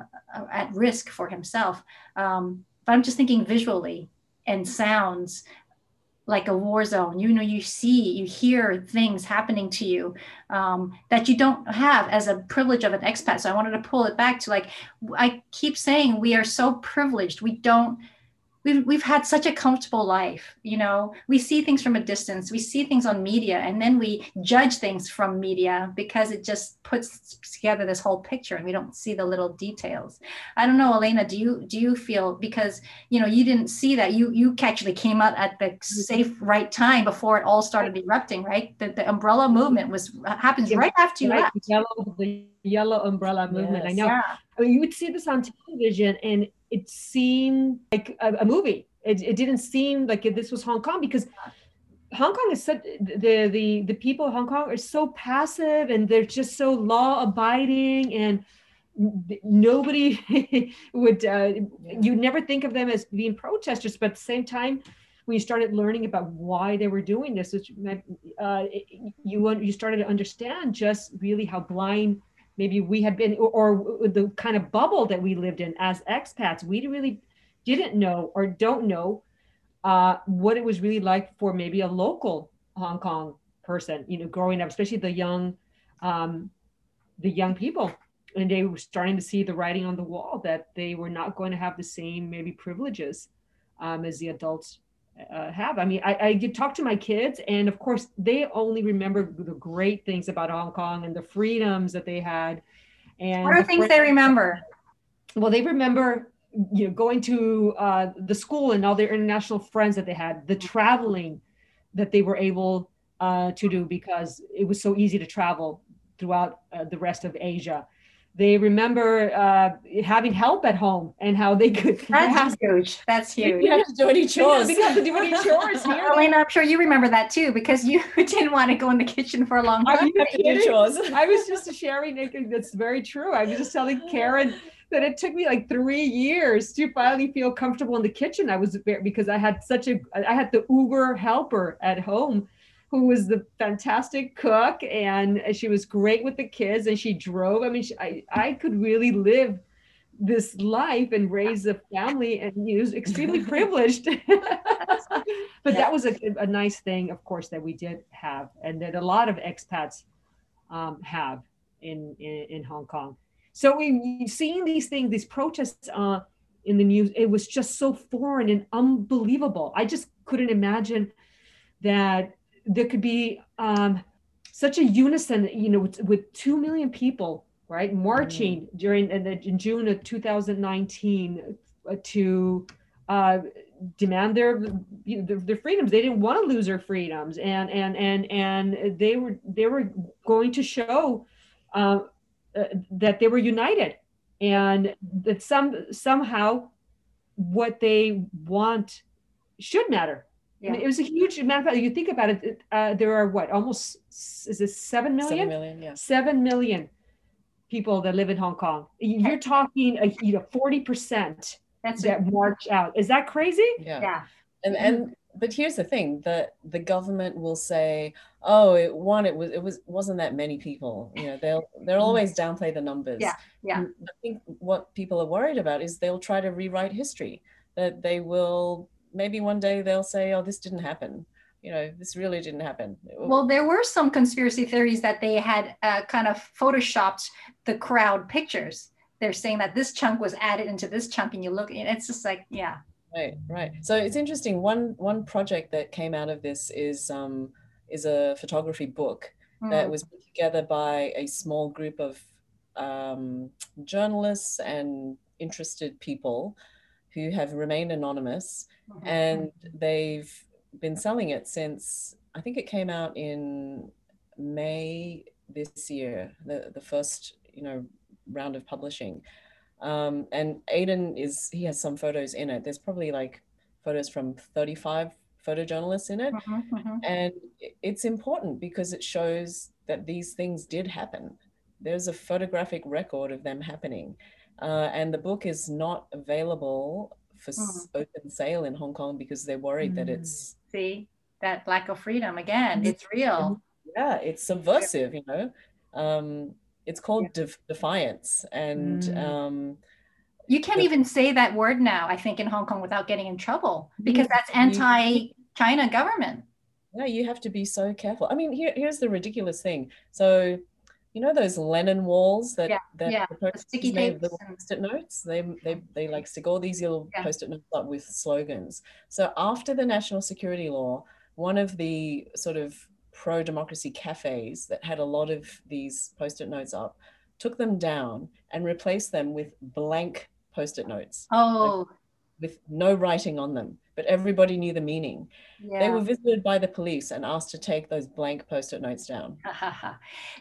at risk for himself. Um, but I'm just thinking visually and sounds like a war zone. You know you see you hear things happening to you um, that you don't have as a privilege of an expat. So i wanted to pull it back to like i keep saying we are so privileged. We don't we've, we've had such a comfortable life you know we see things from a distance we see things on media and then we judge things from media because it just puts together this whole picture and we don't see the little details i don't know elena do you do you feel because you know you didn't see that you you actually came out at the mm-hmm. safe right time before it all started erupting right the, the umbrella movement was happens right after you left. Yellow, the yellow umbrella movement yes. i know yeah. I mean, you would see this on television and it seemed like a, a movie. It, it didn't seem like this was Hong Kong because Hong Kong is such the the the people of Hong Kong are so passive and they're just so law abiding and nobody would uh, you never think of them as being protesters but at the same time when you started learning about why they were doing this which uh, you you started to understand just really how blind maybe we had been or, or, the kind of bubble that we lived in as expats we really didn't know or don't know uh, what it was really like for maybe a local Hong Kong person, you know, growing up, especially the young, um, the young people, and they were starting to see the writing on the wall that they were not going to have the same maybe privileges um, as the adults uh, have. I mean, I, I get talk to my kids, and of course, they only remember the great things about Hong Kong and the freedoms that they had. And what are the things they remember? Well, they remember you know going to uh, the school and all their international friends that they had, the traveling that they were able uh, to do because it was so easy to travel throughout uh, the rest of Asia. They remember uh, having help at home and how they could. That's have, huge. That's huge. You have to do any chores. They have to do any chores here. Elena, I'm sure you remember that too because you didn't want to go in the kitchen for a long time. you Do chores. I was just sharing, Nick, that's very true. I was just telling Karen that it took me like three years to finally feel comfortable in the kitchen. I was very, because I had such a, I had the Uber helper at home who was the fantastic cook and she was great with the kids and she drove. I mean, she, I, I could really live this life and raise a family and you know, was extremely privileged. but that was a, a nice thing, of course, that we did have and that a lot of expats um, have in, in, in Hong Kong. So we seeing these things, these protests uh, in the news, it was just so foreign and unbelievable. I just couldn't imagine that there could be um, such a unison, you know, with, with two million people, right, marching during in, the- in June of 2019 uh, to uh, demand their, you know, their their freedoms. They didn't want to lose their freedoms, and and and and they were they were going to show uh, uh, that they were united, and that some somehow what they want should matter. I mean, Yeah. it was a huge amount of. You think about it. it, Uh, there are what almost is it seven million? Seven million, yeah. Seven million people that live in Hong Kong. You're talking, a, you know, forty percent That's that march out. Is that crazy? Yeah. yeah. And and but here's the thing that the government will say, oh, it one, it was it was wasn't that many people. You know, they'll they'll always downplay the numbers. Yeah, yeah. And I think what people are worried about is they'll try to rewrite history. That they will maybe one day they'll say, oh, this didn't happen. You know, this really didn't happen. Well, there were some conspiracy theories that they had uh, kind of photoshopped the crowd pictures. They're saying that this chunk was added into this chunk, and you look, and it's just like, yeah, Right, right. So it's interesting. One one project that came out of this is um is a photography book that Mm. was put together by a small group of um, journalists and interested people who have remained anonymous, Mhm. and they've been selling it since I think it came out in May this year, the the first you know round of publishing. Um, and Aiden is he has some photos in it. There's probably like photos from 35 photojournalists in it. Mhm, mhm. And it's important because it shows that these things did happen. There's a photographic record of them happening. Uh, and the book is not available for s- open sale in Hong Kong because they're worried that Mm. it's, See that lack of freedom again. Mhm. It's real. yeah, it's subversive, you know. Um, it's called Def- Defiance. And Mm. um, You can't Yeah. even say that word now. I think in Hong Kong without getting in trouble because that's anti-China government. Yeah, you have to be so careful. I mean, here, here's the ridiculous thing. So, you know those Lennon walls that Yeah, that yeah, the sticky tapes little and- post-it notes. They they they like stick all these little Yeah. post-it notes up with slogans. So after the national security law, one of the sort of pro-democracy cafes that had a lot of these post-it notes up took them down and replaced them with blank post-it notes Oh, with no writing on them, but everybody knew the meaning. They were visited by the police and asked to take those blank post-it notes down.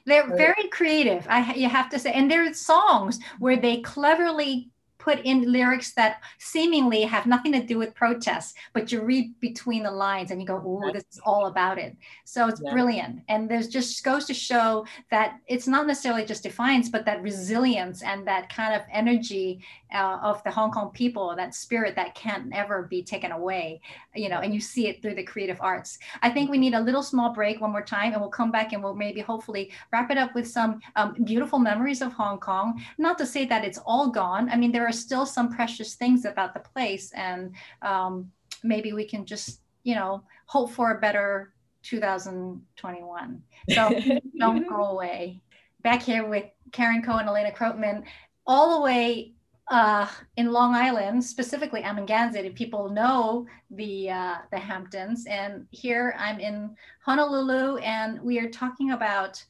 They're very creative. I you have to say, and there are songs where they cleverly put in lyrics that seemingly have nothing to do with protests, but you read between the lines and you go, "Oh, this is all about it." So it's Yeah. brilliant, and there's just goes to show that it's not necessarily just defiance, but that resilience and that kind of energy uh, of the Hong Kong people, that spirit that can't ever be taken away. You know, and you see it through the creative arts. I think we need a little small break one more time, and we'll come back and we'll maybe hopefully wrap it up with some um, beautiful memories of Hong Kong. Not to say that it's all gone. I mean, there are are still some precious things about the place, and um, maybe we can just, you know, hope for a better 2021. So don't go away. Back here with Karen Cohen, Elena Krotman, all the way uh, in Long Island, specifically Amagansett, if people know the uh, the Hamptons. And here I'm in Honolulu, and we are talking about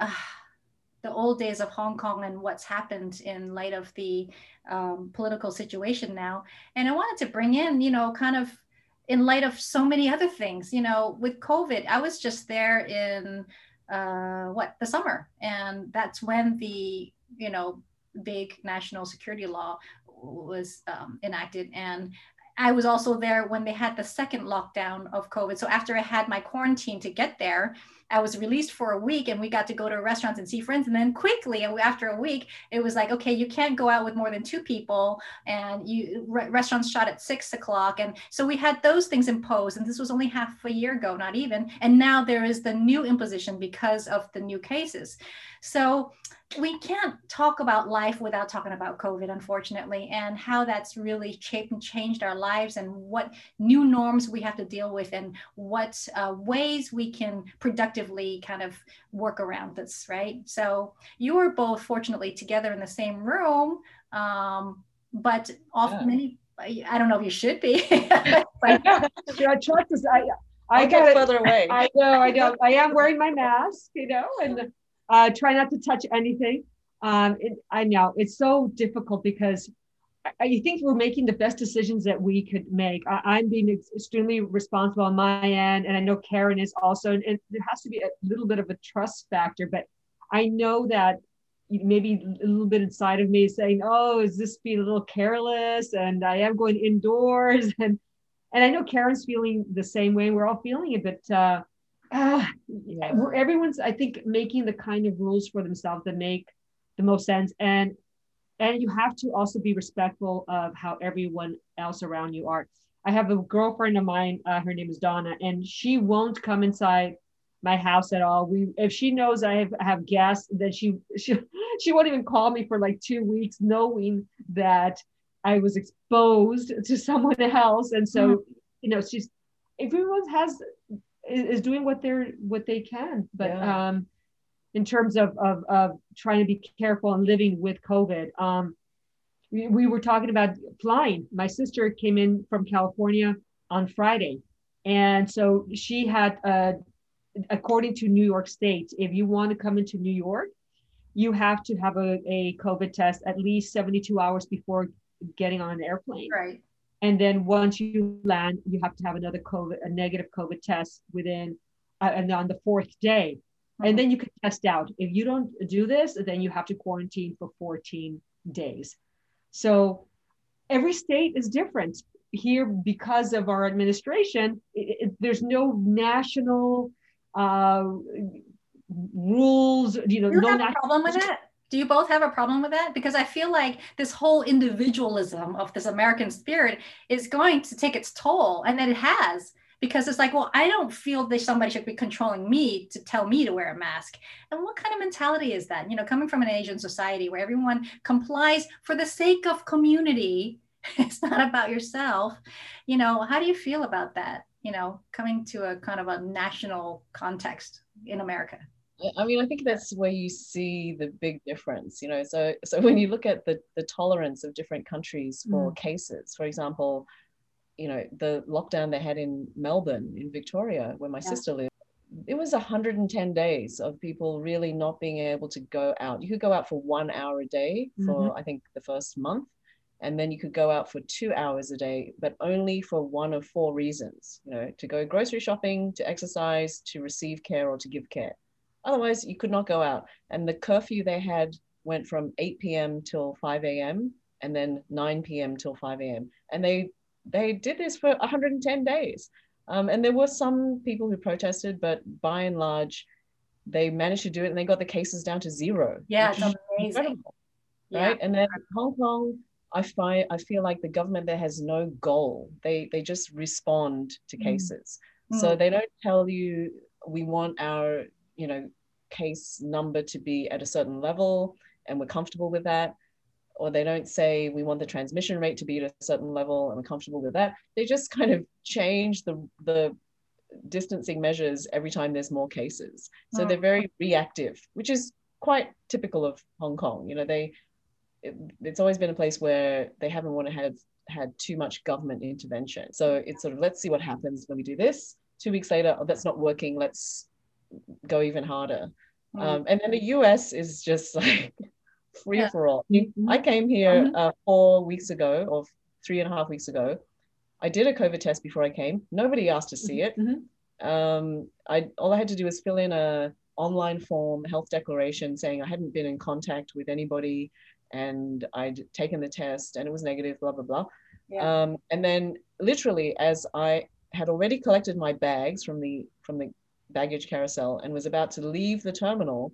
uh, the old days of Hong Kong and what's happened in light of the um, political situation now. And I wanted to bring in, you know, kind of in light of so many other things, you know, with COVID. I was just there in uh, what the summer, and that's when the you know big national security law was um, enacted. And I was also there when they had the second lockdown of COVID. So after I had my quarantine to get there, I was released for a week and we got to go to restaurants and see friends. And then quickly, after a week, it was like, okay, you can't go out with more than two people. And you re- restaurants shut at six o'clock. And so we had those things imposed. And this was only half a year ago, not even. And now there is the new imposition because of the new cases. So we can't talk about life without talking about COVID, unfortunately, and how that's really shaped and changed our lives and what new norms we have to deal with and what uh, ways we can productively kind of work around this, right? So you were both fortunately together in the same room, um, but often yeah. many, I don't know if you should be. but, yeah, trust us. I, I got further away. I know, I know. I am wearing my mask, you know, and uh, try not to touch anything. Um, it, I know it's so difficult because I, I, think we're making the best decisions that we could make. I, am being extremely responsible on my end, and I know Karen is also. And, and there has to be a little bit of a trust factor, but I know that maybe a little bit inside of me is saying, "Oh, is this being a little careless?" And I am going indoors, and and I know Karen's feeling the same way. We're all feeling it, but uh, uh, yeah. everyone's i think making the kind of rules for themselves that make the most sense and and you have to also be respectful of how everyone else around you are i have a girlfriend of mine uh, her name is donna and she won't come inside my house at all we if she knows i have, have guests then she she she won't even call me for like two weeks knowing that i was exposed to someone else and so mm-hmm. you know she's everyone has is, doing what they're what they can. But yeah. um in terms of, of of trying to be careful and living with covid um we, we were talking about flying. My sister came in from california on friday. And so she had uh according to new york state if you want to come into new york you have to have a, a covid test at least 72 hours before getting on an airplane. Right and then once you land, you have to have another COVID, a negative COVID test within, uh, and on the fourth day. Mm-hmm. And then you can test out. If you don't do this, then you have to quarantine for 14 days. So every state is different. Here, because of our administration, it, it, there's no national uh, rules. You know, you no have a problem with it. Do you both have a problem with that? Because I feel like this whole individualism of this American spirit is going to take its toll, and that it has. Because it's like, well, I don't feel that somebody should be controlling me to tell me to wear a mask. And what kind of mentality is that? You know, coming from an Asian society where everyone complies for the sake of community, it's not about yourself. You know, how do you feel about that? You know, coming to a kind of a national context in America. I mean, I think that's where you see the big difference, you know. So, so when you look at the the tolerance of different countries for mm. cases, for example, you know, the lockdown they had in Melbourne, in Victoria, where my yeah. sister lived, it was 110 days of people really not being able to go out. You could go out for one hour a day for mm-hmm. I think the first month, and then you could go out for two hours a day, but only for one of four reasons. You know, to go grocery shopping, to exercise, to receive care, or to give care. Otherwise, you could not go out. And the curfew they had went from 8 p.m. till 5 a.m. and then 9 p.m. till 5 a.m. And they they did this for 110 days. Um, and there were some people who protested, but by and large, they managed to do it and they got the cases down to zero. Yeah, it's amazing. Right. Yeah. And then Hong Kong, I find I feel like the government there has no goal. They they just respond to mm. cases. Mm. So they don't tell you we want our you know case number to be at a certain level and we're comfortable with that or they don't say we want the transmission rate to be at a certain level and we're comfortable with that. They just kind of change the the distancing measures every time there's more cases. So hmm. they're very reactive, which is quite typical of Hong Kong. You know, they it, it's always been a place where they haven't want to have had too much government intervention. So it's sort of let's see what happens when we do this. Two weeks later, oh, that's not working. Let's go even harder. Mm. Um, and then the US is just like free yeah. for all. Mm-hmm. I came here mm-hmm. uh, four weeks ago, or three and a half weeks ago. I did a COVID test before I came. Nobody asked to see it. Mm-hmm. Um, I all I had to do was fill in a online form, health declaration, saying I hadn't been in contact with anybody, and I'd taken the test and it was negative. Blah blah blah. Yeah. Um, and then literally, as I had already collected my bags from the from the baggage carousel and was about to leave the terminal,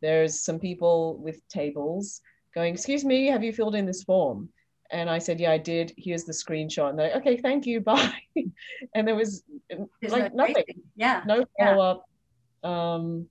there's some people with tables going, Excuse me, have you filled in this form? And I said, Yeah, I did. Here's the screenshot. And they're like, Okay, thank you. Bye. and there was like nothing. Crazy. Yeah. No follow up. Yeah. Um,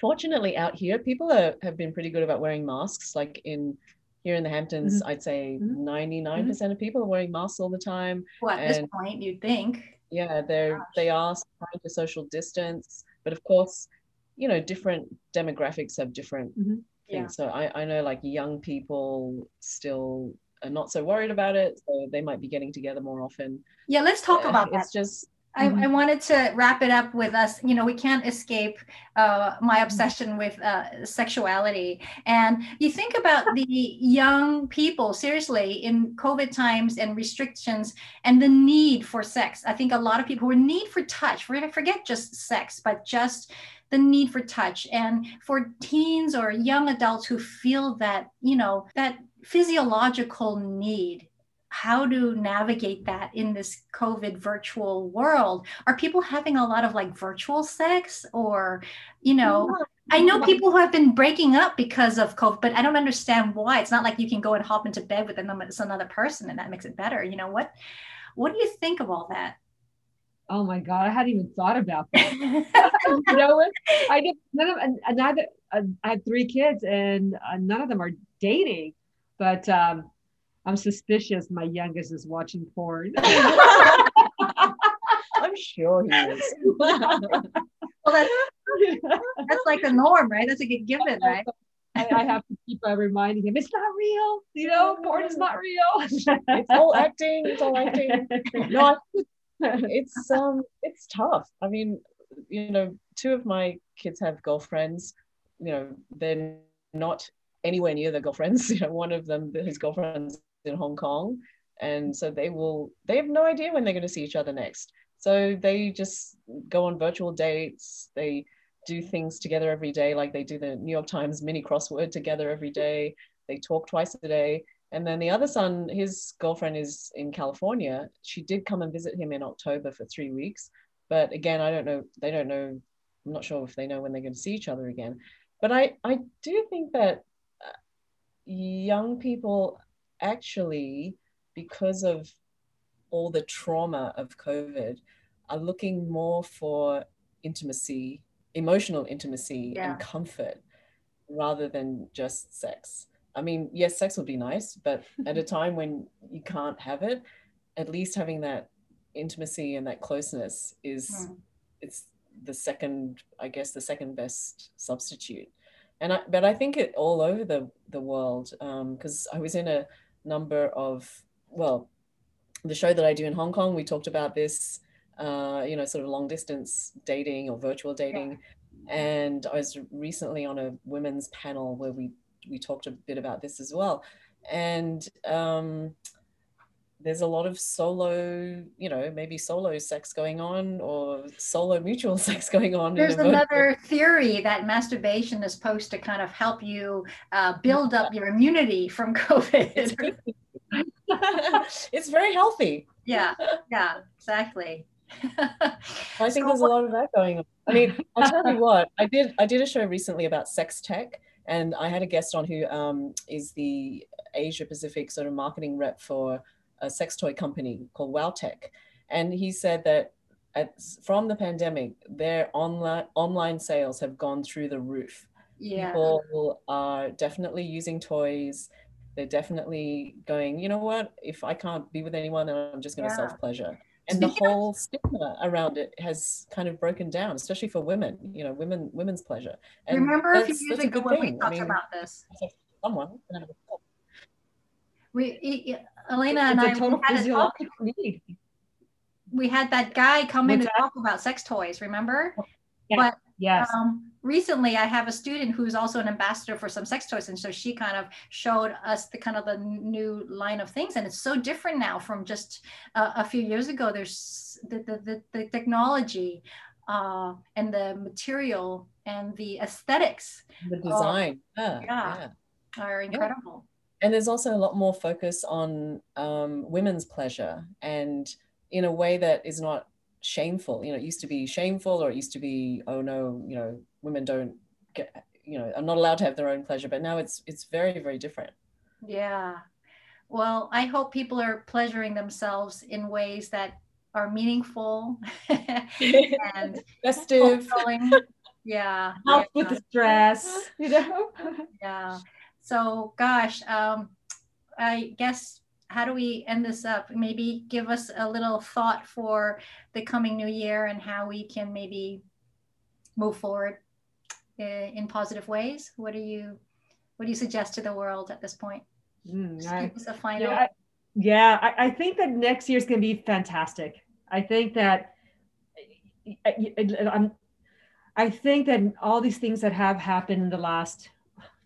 fortunately, out here, people are, have been pretty good about wearing masks. Like in here in the Hamptons, mm-hmm. I'd say mm-hmm. 99 mm-hmm. percent of people are wearing masks all the time. Well, at and, this point, you'd think. Yeah, they're Gosh. they are trying to social distance, but of course, you know, different demographics have different mm-hmm. things. Yeah. So I, I know like young people still are not so worried about it, so they might be getting together more often. Yeah, let's talk about that. It's just I, mm-hmm. I, wanted to wrap it up with us. You know, we can't escape uh, my mm-hmm. obsession with uh, sexuality. And you think about the young people, seriously, in COVID times and restrictions and the need for sex. I think a lot of people who need for touch, forget just sex, but just the need for touch. And for teens or young adults who feel that, you know, that physiological need how to navigate that in this covid virtual world. Are people having a lot of like virtual sex or you know i know people who have been breaking up because of covid but i don't understand why. It's not like you can go and hop into bed with another person and that makes it better you know? What what do you think of all that? Oh my god i hadn't even thought about that. You know what? I did none of uh, i had three kids and uh, none of them are dating but um I'm suspicious my youngest is watching porn. I'm sure he is. well, that's, that's like the norm, right? That's a given, right? I, I, have to keep uh, reminding him it's not real. You know, porn is not real. it's all acting. It's all acting. No, it's um, it's tough. I mean, you know, two of my kids have girlfriends. You know, they're not anywhere near their girlfriends. You know, one of them, his girlfriend's in Hong Kong. And so they will, they have no idea when they're going to see each other next. So they just go on virtual dates. They do things together every day, like they do the New York Times mini crossword together every day. They talk twice a day. And then the other son, his girlfriend is in California. She did come and visit him in October for three weeks. But again, I don't know, they don't know, I'm not sure if they know when they're going to see each other again. But I, I do think that uh, young people actually, because of all the trauma of COVID, are looking more for intimacy, emotional intimacy, yeah. and comfort rather than just sex. I mean, yes, sex would be nice, but at a time when you can't have it, at least having that intimacy and that closeness is mm. it's the second, I guess, the second best substitute. And I, but I think it all over the the world because um, I was in a number of, well, the show that I do in Hong Kong, we talked about this, uh, you know, sort of long distance dating or virtual dating. Yeah. And I was recently on a women's panel where we, we talked a bit about this as well. And um, there's a lot of solo, you know, maybe solo sex going on or solo mutual sex going on. There's another theory that masturbation is supposed to kind of help you uh, build up your immunity from COVID. It's, it's very healthy. Yeah, yeah, exactly. I think there's a lot of that going on. I mean, I'll tell you what, I did I did a show recently about sex tech and I had a guest on who um, is the Asia Pacific sort of marketing rep for a sex toy company called WowTech, and he said that at, from the pandemic, their online online sales have gone through the roof. Yeah. People are definitely using toys. they're definitely going you know what if i can't be with anyone then i'm just going to Yeah. self pleasure and the whole stigma around it has kind of broken down especially for women you know women women's pleasure and Remember a few years ago when we thing. I talked mean, about this? someone can have a- We, Elena it's and I total had, physiological need. we had that guy come in What's to that? talk about sex toys. Remember? But yes. Um, recently, I have a student who's also an ambassador for some sex toys, and so she kind of showed us the kind of the new line of things, and it's so different now from just uh, a few years ago. There's the the, the, the technology uh, and the material and the aesthetics the design yeah, yeah. are incredible. And there's also a lot more focus on um, women's pleasure and in a way that is not shameful you know it used to be shameful or it used to be oh no you know women don't get you know are not allowed to have their own pleasure but now it's it's very very different Yeah. Well, I hope people are pleasuring themselves in ways that are meaningful and festive. Yeah. Help yeah. with the stress, you know. Yeah. So, gosh, um, I guess how do we end this up? Maybe give us a little thought for the coming new year and how we can maybe move forward uh, in positive ways. What do you What do you suggest to the world at this point? Mm, Just I- give us a final. yeah, I, yeah I, I think that next year's going to be fantastic. I think that I, I- I'm, I think that all these things that have happened in the last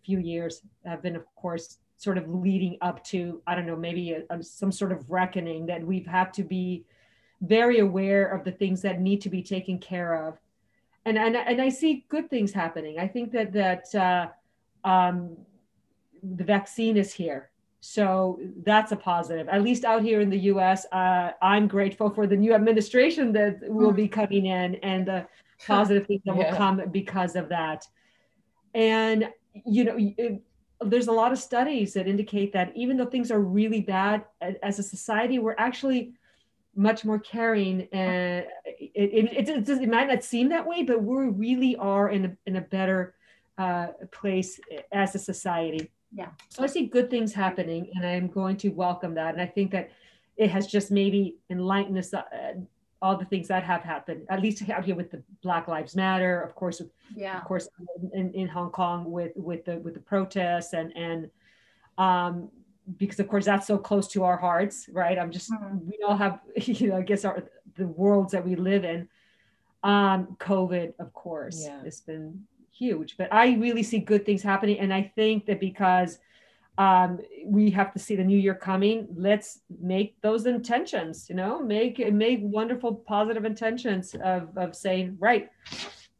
few years have been, of course, sort of leading up to I don't know maybe a, a- some sort of reckoning that we've had to be very aware of the things that need to be taken care of, and and and I see good things happening. I think that that uh, um, the vaccine is here. So that's a positive. At least out here in the US, uh, I'm grateful for the new administration that will be coming in and the positive things that will come because of that. And, you know, it, there's a lot of studies that indicate that even though things are really bad as a society, we're actually much more caring and it, it, it, it, it might not seem that way, but we really are in a, in a better uh, place as a society. Yeah. So I see good things happening, and I'm going to welcome that. And I think that it has just maybe enlightened us uh, all the things that have happened. At least out here with the Black Lives Matter, of course, with, yeah. of course, in, in Hong Kong with with the with the protests and and um, because of course that's so close to our hearts, right? I'm just Mhm. we all have you know I guess our the worlds that we live in. Um, COVID, of course, Yeah. it's been huge, but I really see good things happening, and I think that because um, we have to see the new year coming, let's make those intentions. You know, make make wonderful positive intentions of of saying right.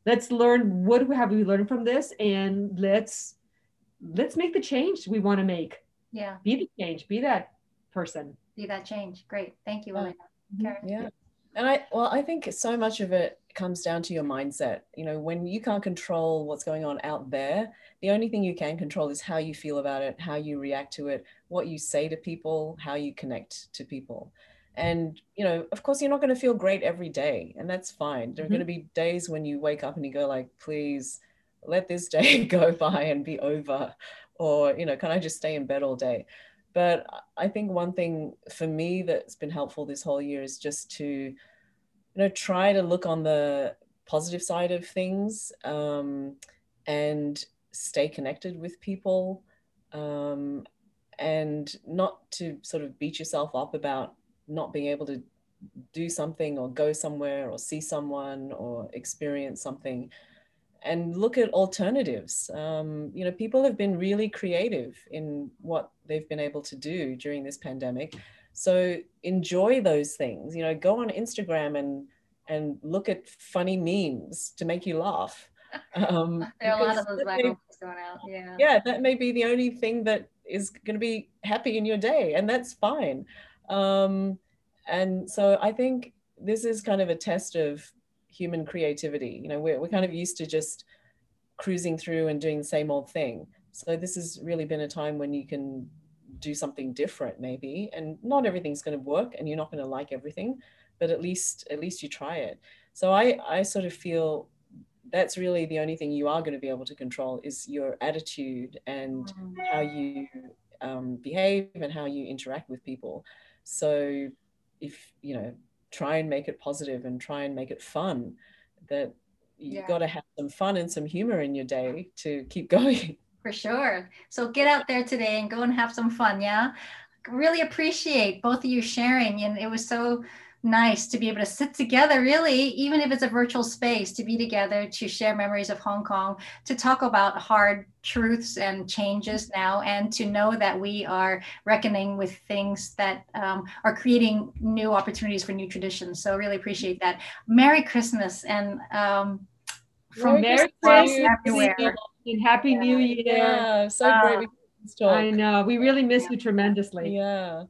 Let's learn what have we learned from this, and let's let's make the change we want to make. Yeah. Be the change. Be that person. Be that change. Great. Thank you, Yeah. Karen? yeah and i well i think so much of it comes down to your mindset. You know when you can't control what's going on out there the only thing you can control is how you feel about it how you react to it what you say to people how you connect to people. And you know of course you're not going to feel great every day and that's fine. There are Mhm. going to be days when you wake up and you go like please let this day go by and be over or you know can i just stay in bed all day but I think one thing for me that's been helpful this whole year is just to, you know, try to look on the positive side of things um, and stay connected with people um, and not to sort of beat yourself up about not being able to do something or go somewhere or see someone or experience something and look at alternatives. Um, you know, people have been really creative in what they've been able to do during this pandemic. So enjoy those things. You know, go on Instagram and and look at funny memes to make you laugh. Um, There are a lot of those that may- viral going out. Yeah. yeah, that may be the only thing that is going to be happy in your day, and that's fine. Um, and so I think this is kind of a test of human creativity. You know, we're, we're kind of used to just cruising through and doing the same old thing. So this has really been a time when you can do something different, maybe. And not everything's going to work, and you're not going to like everything, but at least at least you try it. So I I sort of feel that's really the only thing you are going to be able to control is your attitude and Mm. how you um, behave and how you interact with people. So if you know, try and make it positive and try and make it fun. That you've Yeah. got to have some fun and some humor in your day to keep going. For sure. So get out there today and go and have some fun. Yeah. Really appreciate both of you sharing. And it was so nice to be able to sit together, really, even if it's a virtual space, to be together, to share memories of Hong Kong, to talk about hard truths and changes now, and to know that we are reckoning with things that um, are creating new opportunities for new traditions. So, really appreciate that. Merry Christmas and um, from Merry world Christmas. everywhere. And Happy New Year. Yeah, so Uh, great we talk. I know. We really miss you tremendously. Yeah.